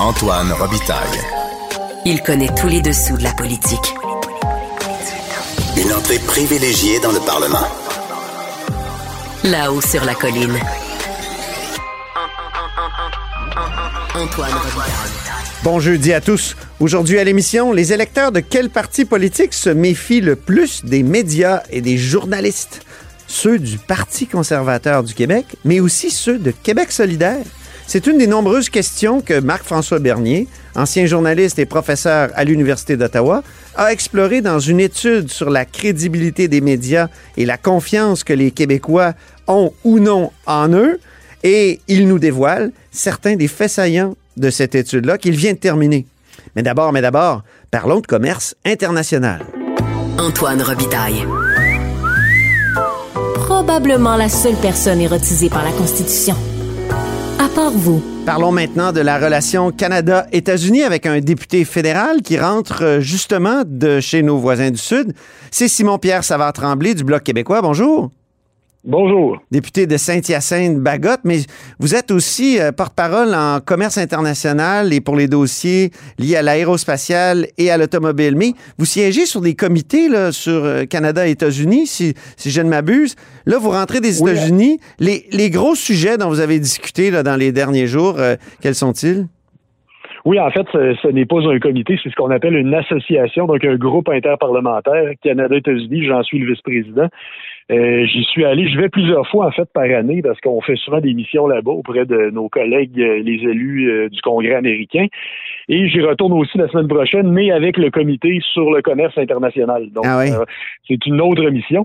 Antoine Robitaille. Il connaît tous les dessous de la politique. Une entrée privilégiée dans le Parlement. Là-haut sur la colline. Antoine Robitaille. Bon jeudi à tous. Aujourd'hui à l'émission, les électeurs de quel parti politique se méfient le plus des médias et des journalistes? Ceux du Parti conservateur du Québec, mais aussi ceux de Québec solidaire. C'est une des nombreuses questions que Marc-François Bernier, ancien journaliste et professeur à l'Université d'Ottawa, a exploré dans une étude sur la crédibilité des médias et la confiance que les Québécois ont ou non en eux. Et il nous dévoile certains des faits saillants de cette étude-là qu'il vient de terminer. Mais d'abord, mais d'abord, parlons de commerce international. Antoine Robitaille. Probablement la seule personne érotisée par la Constitution. À part vous. Parlons maintenant de la relation Canada-États-Unis avec un député fédéral qui rentre euh, justement de chez nos voisins du Sud. C'est Simon-Pierre Savard-Tremblay du Bloc québécois. Bonjour. Bonjour. Député de Saint-Hyacinthe-Bagotte, mais vous êtes aussi euh, porte-parole en commerce international et pour les dossiers liés à l'aérospatiale et à l'automobile. Mais vous siégez sur des comités là, sur euh, Canada et États-Unis, si, si je ne m'abuse. Là, vous rentrez des Oui. États-Unis. Les, les gros sujets dont vous avez discuté là, dans les derniers jours, euh, quels sont-ils? Oui, en fait, ce, ce n'est pas un comité, c'est ce qu'on appelle une association, donc un groupe interparlementaire, Canada-États-Unis, j'en suis le vice-président. Euh, J'y suis allé, je vais plusieurs fois en fait par année parce qu'on fait souvent des missions là-bas auprès de nos collègues, euh, les élus euh, du Congrès américain. Et j'y retourne aussi la semaine prochaine, mais avec le comité sur le commerce international. Donc, Ah oui. euh, c'est une autre mission.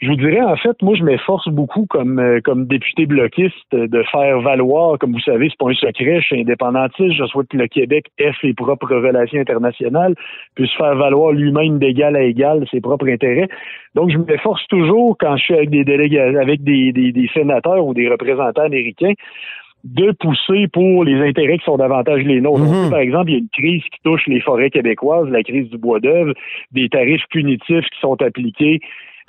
Je vous dirais, en fait, moi, je m'efforce beaucoup comme, euh, comme député bloquiste de faire valoir, comme vous savez, c'est pas un secret, je suis indépendantiste, je souhaite que le Québec ait ses propres relations internationales, puisse faire valoir lui-même d'égal à égal ses propres intérêts. Donc, je m'efforce toujours, quand je suis avec des délégués, avec des, des, des sénateurs ou des représentants américains, de pousser pour les intérêts qui sont davantage les nôtres. Mhm. Par exemple, il y a une crise qui touche les forêts québécoises, la crise du bois d'œuvre, des tarifs punitifs qui sont appliqués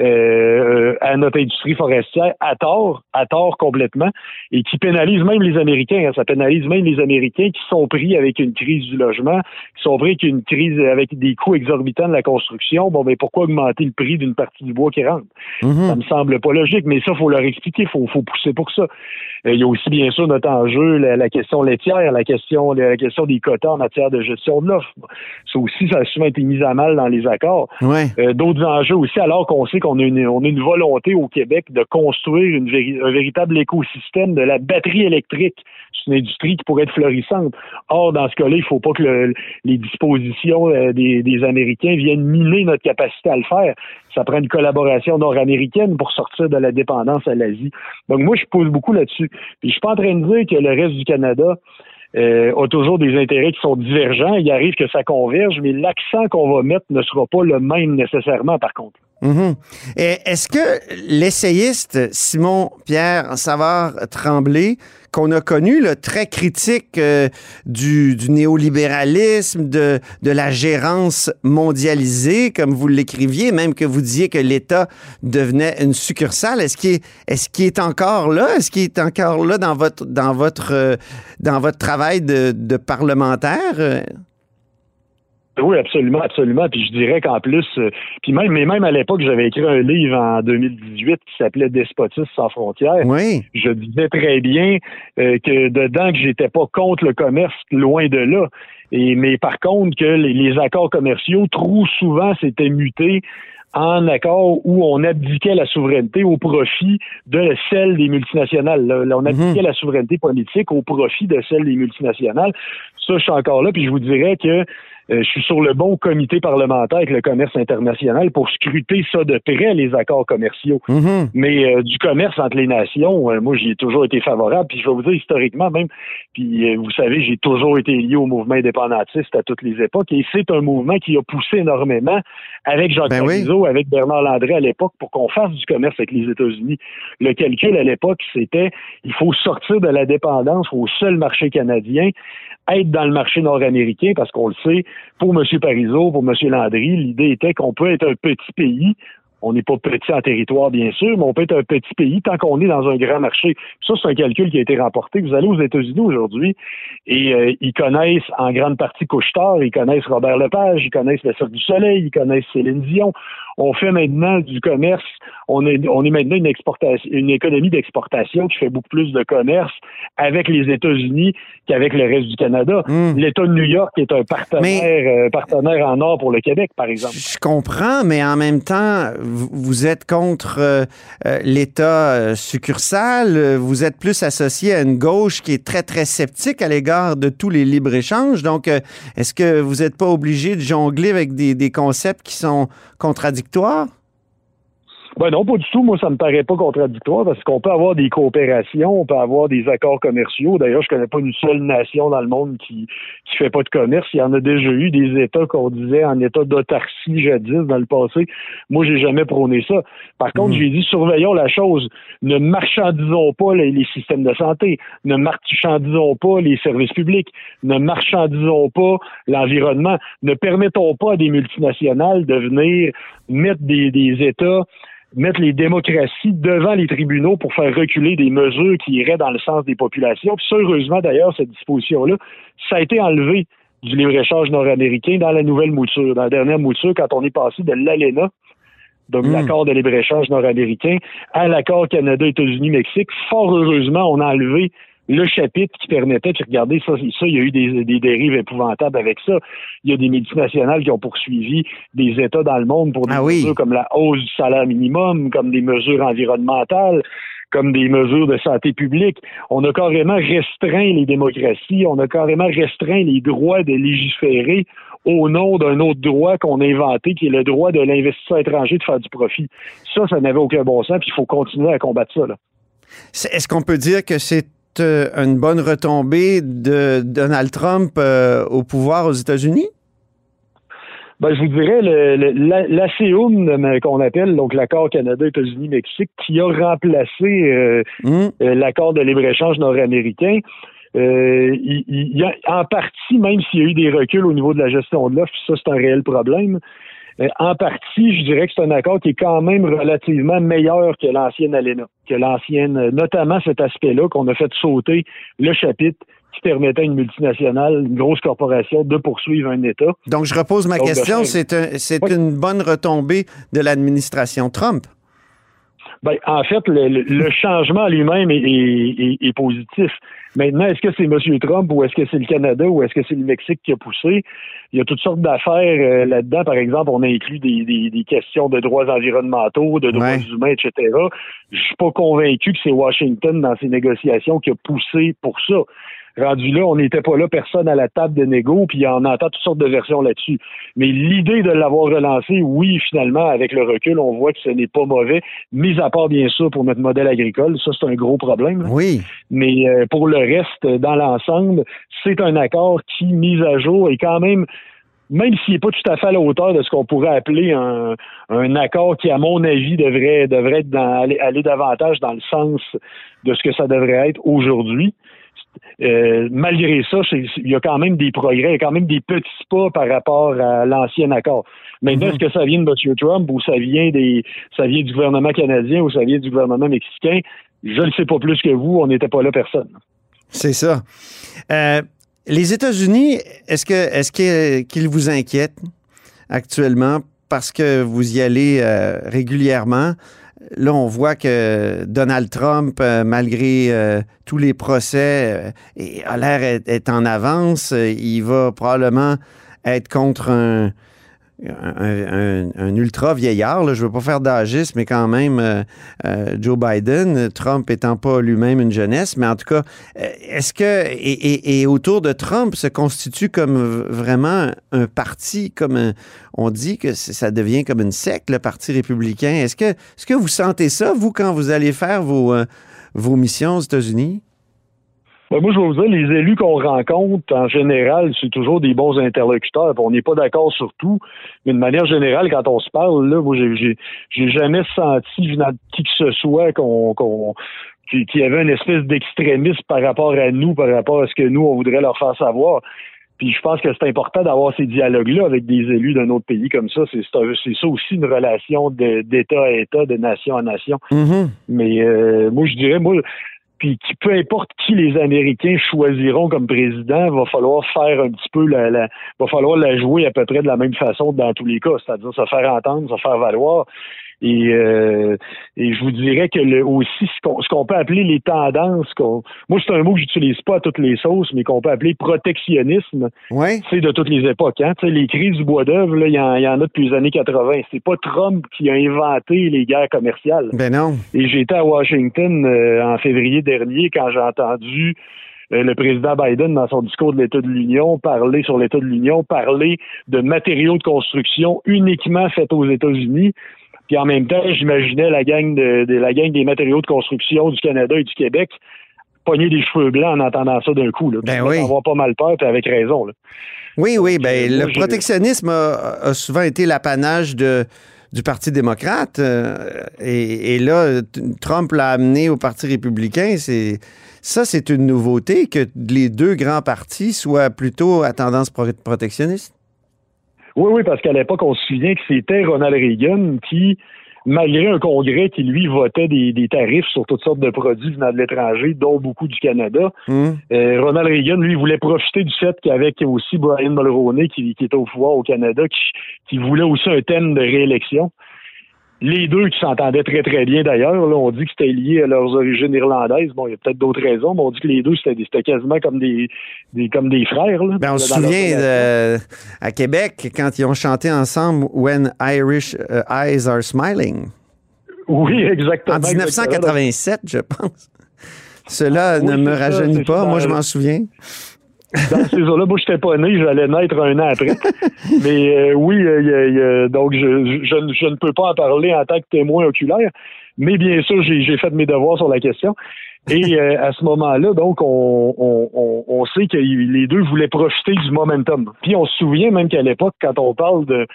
euh, à notre industrie forestière à tort, à tort complètement, et qui pénalisent même les Américains. hein. ça pénalise même les Américains qui sont pris avec une crise du logement, qui sont pris avec une crise avec des coûts exorbitants de la construction. Bon, mais pourquoi augmenter le prix d'une partie du bois qui rentre? Mhm. Ça me semble pas logique, mais ça, faut leur expliquer, il faut, faut pousser pour ça. Euh, il y a aussi, bien sûr, notre enjeu, la, la question laitière, la question, la question des quotas en matière de gestion de l'offre. Ça aussi, ça a souvent été mis à mal dans les accords. Ouais. Euh, D'autres enjeux aussi, alors qu'on sait on a une volonté au Québec de construire un véritable écosystème de la batterie électrique. C'est une industrie qui pourrait être florissante. Or, dans ce cas-là, il ne faut pas que le- les dispositions euh, des, Américains viennent miner notre capacité à le faire. Ça prend une collaboration nord-américaine pour sortir de la dépendance à l'Asie. Donc, moi, je pose beaucoup là-dessus. Puis, je suis pas en train de dire que le reste du Canada euh, a toujours des intérêts qui sont divergents. Il arrive que ça converge, mais l'accent qu'on va mettre ne sera pas le même nécessairement, par contre. Et Est-ce que l'essayiste Simon-Pierre Savard-Tremblay, qu'on a connu, le très critique euh, du, néolibéralisme, de, la gérance mondialisée, comme vous l'écriviez, même que vous disiez que l'État devenait une succursale, est-ce qu'il est, encore là? Est-ce qu'il est encore là dans votre, euh, travail de, de parlementaire? Oui, absolument, absolument. Puis je dirais qu'en plus, euh, puis même, mais même à l'époque, j'avais écrit un livre en 2018 qui s'appelait Despotisme sans frontières. Oui. Je disais très bien euh, que dedans que j'étais pas contre le commerce, loin de là. Et mais par contre que les, les accords commerciaux, trop souvent, s'étaient mutés en accord où on abdiquait la souveraineté au profit de celle des multinationales. Là, on abdiquait la souveraineté politique au profit de celle des multinationales. Ça, je suis encore là, puis je vous dirais que je suis sur le bon comité parlementaire avec le commerce international pour scruter ça de près, les accords commerciaux. Mhm. Mais euh, du commerce entre les nations, euh, moi, j'y ai toujours été favorable. Puis je vais vous dire historiquement même, puis euh, vous savez, j'ai toujours été lié au mouvement indépendantiste à toutes les époques. Et c'est un mouvement qui a poussé énormément avec Jacques Ben oui. Avec Bernard Landré à l'époque, pour qu'on fasse du commerce avec les États-Unis. Le calcul à l'époque, c'était il faut sortir de la dépendance au seul marché canadien, être dans le marché nord-américain, parce qu'on le sait, pour M. Parizeau, pour M. Landry, l'idée était qu'on peut être un petit pays, On n'est pas petit en territoire, bien sûr, mais on peut être un petit pays tant qu'on est dans un grand marché. Ça, c'est un calcul qui a été remporté. Vous allez aux États-Unis aujourd'hui et euh, ils connaissent en grande partie Couchetard, ils connaissent Robert Lepage, ils connaissent le Cirque du Soleil, ils connaissent Céline Dion. On fait maintenant du commerce, on est, on est maintenant une exportation, une économie d'exportation qui fait beaucoup plus de commerce avec les États-Unis qu'avec le reste du Canada. Hmm. L'État de New York est un partenaire, euh, partenaire en or pour le Québec, par exemple. Je comprends, mais en même temps, vous, êtes contre euh, euh, l'État succursal, euh, vous êtes plus associé à une gauche qui est très, très sceptique à l'égard de tous les libres-échanges. Donc, est-ce que vous n'êtes pas obligé de jongler avec des, des concepts qui sont contradictoires? victoire ben non, pas du tout. Moi, ça me paraît pas contradictoire parce qu'on peut avoir des coopérations, on peut avoir des accords commerciaux. D'ailleurs, je connais pas une seule nation dans le monde qui qui fait pas de commerce. Il y en a déjà eu des États qu'on disait en état d'autarcie jadis dans le passé. Moi, j'ai jamais prôné ça. Par contre, j'ai dit surveillons la chose. Ne marchandisons pas les, les systèmes de santé. Ne marchandisons pas les services publics. Ne marchandisons pas l'environnement. Ne permettons pas à des multinationales de venir mettre des, des États mettre les démocraties devant les tribunaux pour faire reculer des mesures qui iraient dans le sens des populations. Puis ça, heureusement, d'ailleurs, cette disposition-là, ça a été enlevé du libre-échange nord-américain dans la nouvelle mouture, dans la dernière mouture, quand on est passé de l'ALENA, donc Mm. l'accord de libre-échange nord-américain, à l'accord Canada-États-Unis-Mexique. Fort heureusement, on a enlevé le chapitre qui permettait, puis regardez, ça, ça, il y a eu des, des dérives épouvantables avec ça. Il y a des multinationales qui ont poursuivi des États dans le monde pour des Ah oui. mesures comme la hausse du salaire minimum, comme des mesures environnementales, comme des mesures de santé publique. On a carrément restreint les démocraties, on a carrément restreint les droits de légiférer au nom d'un autre droit qu'on a inventé, qui est le droit de l'investisseur étranger de faire du profit. Ça, ça n'avait aucun bon sens, puis il faut continuer à combattre ça. Là. Est-ce qu'on peut dire que c'est euh, une bonne retombée de Donald Trump euh, au pouvoir aux États-Unis? Ben, je vous dirais, le, le, qu'on appelle donc l'accord Canada-États-Unis-Mexique, qui a remplacé euh, Hmm? l'accord de libre-échange nord-américain, euh, il, il y a, en partie, même s'il y a eu des reculs au niveau de la gestion de l'offre, ça c'est un réel problème, en partie, je dirais que c'est un accord qui est quand même relativement meilleur que l'ancienne ALENA, que l'ancienne, euh, notamment cet aspect-là qu'on a fait sauter le chapitre qui permettait à une multinationale, une grosse corporation, de poursuivre un État. Donc, je repose ma Donc, question. C'est un- c'est Oui. une bonne retombée de l'administration Trump. Ben, en fait, le, le- le changement lui-même est, est- est- est positif. Maintenant, est-ce que c'est M. Trump ou est-ce que c'est le Canada ou est-ce que c'est le Mexique qui a poussé? Il y a toutes sortes d'affaires euh, là-dedans. Par exemple, on a inclus des, des- des questions de droits environnementaux, de droits Ouais. humains, etc. Je suis pas convaincu que c'est Washington dans ces négociations qui a poussé pour ça. Rendu là, on n'était pas là, personne à la table de négo, puis on entend toutes sortes de versions là-dessus. Mais l'idée de l'avoir relancé, oui, finalement, avec le recul, on voit que ce n'est pas mauvais, mis à part, bien sûr, pour notre modèle agricole. Ça, c'est un gros problème. là. Oui. Mais euh, pour le reste, dans l'ensemble, c'est un accord qui, mis à jour, est quand même, même s'il n'est pas tout à fait à la hauteur de ce qu'on pourrait appeler un, un accord qui, à mon avis, devrait, devrait être dans- aller, aller davantage dans le sens de ce que ça devrait être aujourd'hui. Euh, malgré ça, il y a quand même des progrès, il y a quand même des petits pas par rapport à l'ancien accord. Maintenant, est-ce que ça vient de M. Trump ou ça vient des ça vient du gouvernement canadien ou ça vient du gouvernement mexicain? Je ne sais pas plus que vous, on n'était pas là personne. C'est ça. Euh, les États-Unis, est-ce que est-ce qu'ils vous inquiètent actuellement parce que vous y allez euh, régulièrement? Là, on voit que Donald Trump, euh, malgré euh, tous les procès, euh, a l'air est en avance. Euh, Il va probablement être contre un, un, un- un ultra vieillard. là. Je ne veux pas faire d'agisme, mais quand même, euh, euh, Joe Biden, Trump étant pas lui-même une jeunesse, mais en tout cas, euh, est-ce que, et, et- et autour de Trump se constitue comme vraiment un parti, comme un- on dit que ça devient comme une secte, le Parti républicain? Est-ce que, est-ce que vous sentez ça, vous, quand vous allez faire vos, euh, vos missions aux États-Unis? Ben, moi, je vais vous dire, les élus qu'on rencontre, en général, c'est toujours des bons interlocuteurs. On n'est pas d'accord sur tout, mais de manière générale, quand on se parle, là, moi, j'ai- j'ai jamais senti venant de qui que ce soit qu'on qu'on qu'il y avait une espèce d'extrémisme par rapport à nous, par rapport à ce que nous, on voudrait leur faire savoir. Puis je pense que c'est important d'avoir ces dialogues-là avec des élus d'un autre pays comme ça. C'est c'est ça aussi une relation d'État à État, de nation à nation. Mhm. Mais euh, moi, je dirais, moi, puis qui, peu importe qui les Américains choisiront comme président, va falloir faire un petit peu la, la va falloir la jouer à peu près de la même façon dans tous les cas, c'est-à-dire se faire entendre, se faire valoir. Et, euh, et je vous dirais que le, aussi ce qu'on peut appeler les tendances, qu'on, moi c'est un mot que j'utilise pas à toutes les sauces, mais qu'on peut appeler protectionnisme, Ouais. c'est de toutes les époques. Hein? Tu sais, les crises du bois d'œuvre, il y, y en a depuis les années 80. C'est pas Trump qui a inventé les guerres commerciales. Ben non. Et j'étais à Washington euh, en février dernier quand j'ai entendu euh, le président Biden, dans son discours de l'État de l'Union, parler sur l'État de l'Union, parler de matériaux de construction uniquement faits aux États-Unis. Puis en même temps, j'imaginais la gang de, de- la gang des matériaux de construction du Canada et du Québec pogner des cheveux blancs en entendant ça d'un coup. Là. Ben oui. avoir pas mal peur, puis avec raison. Là. Oui, oui, ben euh, moi, le protectionnisme a, a souvent été l'apanage de du Parti démocrate euh, et, et là Trump l'a amené au Parti républicain, c'est ça c'est une nouveauté que les deux grands partis soient plutôt à tendance pro- protectionniste. Oui, oui, parce qu'à l'époque, on se souvient que c'était Ronald Reagan qui, malgré un congrès qui, lui, votait des, des tarifs sur toutes sortes de produits venant de l'étranger, dont beaucoup du Canada, Hum? euh, Ronald Reagan, lui, voulait profiter du fait qu'avec aussi Brian Mulroney, qui, qui était au pouvoir au Canada, qui, qui voulait aussi un thème de réélection. Les deux qui s'entendaient très, très bien d'ailleurs. On dit que c'était lié à leurs origines irlandaises. Bon, il y a peut-être d'autres raisons, mais on dit que les deux, c'était quasiment comme des, des, comme des frères. Là, Ben, on se souvient de- à Québec quand ils ont chanté ensemble When Irish euh, Eyes Are Smiling Oui, exactement. en 1987, je pense. Cela Oui, ne me rajeunit pas, moi je m'en souviens. Dans ces eaux-là, moi, j'étais pas né, j'allais naître un an après. Mais euh, oui, euh, donc je, je, ne- je ne peux pas en parler en tant que témoin oculaire, mais bien sûr, j'ai fait mes devoirs sur la question. Et euh, à ce moment-là, donc, on, on, on, sait que les deux voulaient profiter du momentum. Puis on se souvient même qu'à l'époque, quand on parle de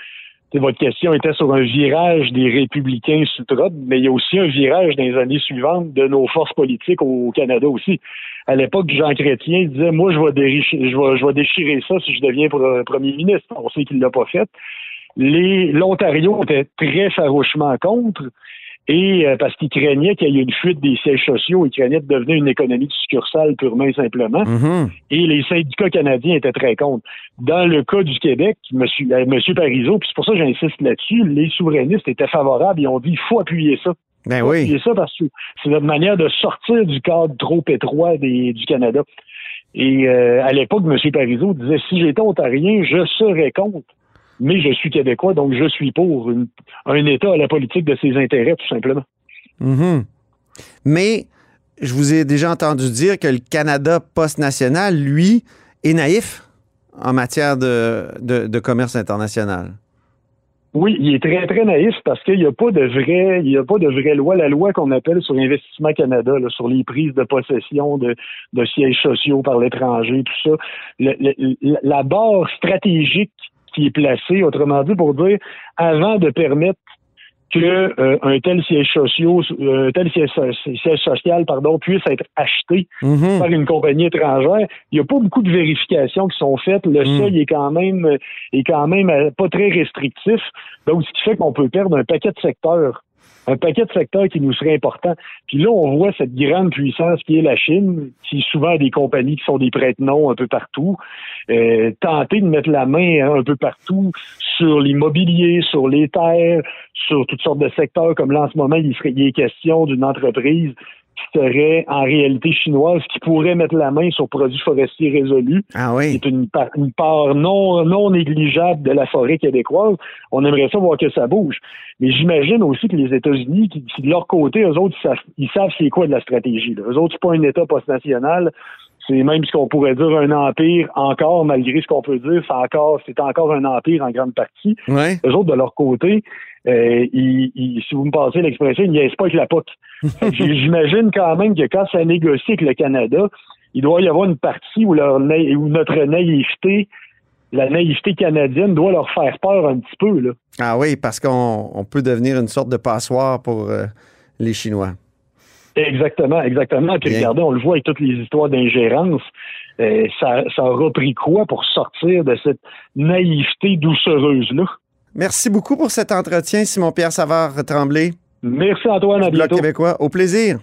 votre question était sur un virage des républicains sous Trump, mais il y a aussi un virage dans les années suivantes de nos forces politiques au Canada aussi. À l'époque, Jean Chrétien disait Moi, je vais, déricher- je vais, déchirer ça si je deviens pre- premier ministre. On sait qu'il l'a pas fait. L'Ontario était très farouchement contre. Et euh, parce qu'il craignait qu'il y ait une fuite des sièges sociaux, il craignait de devenir une économie de succursale purement et simplement Mhm. et les syndicats canadiens étaient très contre. Dans le cas du Québec, monsieur, euh, monsieur Parizeau, puis c'est pour ça que j'insiste là-dessus, les souverainistes étaient favorables et ont dit il faut appuyer ça. Ben Il faut oui. appuyer ça parce que c'est notre manière de sortir du cadre trop étroit des- du Canada. Et euh, à l'époque, M. Parizeau disait si j'étais ontarien, je serais contre. Mais je suis québécois, donc je suis pour une- un État à la politique de ses intérêts, tout simplement. Mhm. Mais je vous ai déjà entendu dire que le Canada post-national, lui, est naïf en matière de, de- de commerce international. Oui, il est très, très naïf parce qu'il n'y a pas de vrai, il y a pas de vraie loi. La loi qu'on appelle sur l'Investissement Canada, là, sur les prises de possession de, de sièges sociaux par l'étranger, tout ça. Le- le- la barre stratégique qui est placée, autrement dit, pour dire, avant de permettre que euh, un tel siège social, euh, un tel siège, so- siège social, pardon, puisse être acheté Mhm. par une compagnie étrangère. Il n'y a pas beaucoup de vérifications qui sont faites. Le Mm. seuil est quand même est quand même euh, pas très restrictif. Donc, ce qui fait qu'on peut perdre un paquet de secteurs. Un paquet de secteurs qui nous seraient importants. Puis là, on voit cette grande puissance qui est la Chine, qui souvent a des compagnies qui sont des prête-noms un peu partout, euh, tenter de mettre la main hein, un peu partout sur l'immobilier, sur les terres, sur toutes sortes de secteurs, comme là en ce moment, il, serait, il est question d'une entreprise qui serait en réalité chinoise, qui pourrait mettre la main sur produits forestiers résolus, Ah oui. est une, par- une part non, non négligeable de la forêt québécoise. On aimerait ça voir que ça bouge. Mais j'imagine aussi que les États-Unis, qui, qui, de leur côté, eux autres, ils savent, ils savent c'est quoi de la stratégie. Là. Eux autres, c'est pas un État post-national. C'est même ce qu'on pourrait dire un empire encore, malgré ce qu'on peut dire, c'est encore, c'est encore un empire en grande partie. Ouais. Eux autres, de leur côté, euh, ils, ils- si vous me passez l'expression, ils niaisent pas avec la POC. J'imagine quand même que quand ça négocie avec le Canada, il doit y avoir une partie où, leur où notre naïveté, la naïveté canadienne doit leur faire peur un petit peu. Là. Ah oui, parce qu'on on peut devenir une sorte de passoire pour euh, les Chinois. Exactement, exactement. Puis Bien. regardez, on le voit avec toutes les histoires d'ingérence. euh, ça, ça aura pris quoi pour sortir de cette naïveté doucereuse-là? Merci beaucoup pour cet entretien, Simon-Pierre Savard-Tremblay. Merci Antoine, à Bloc bientôt. québécois. Au plaisir.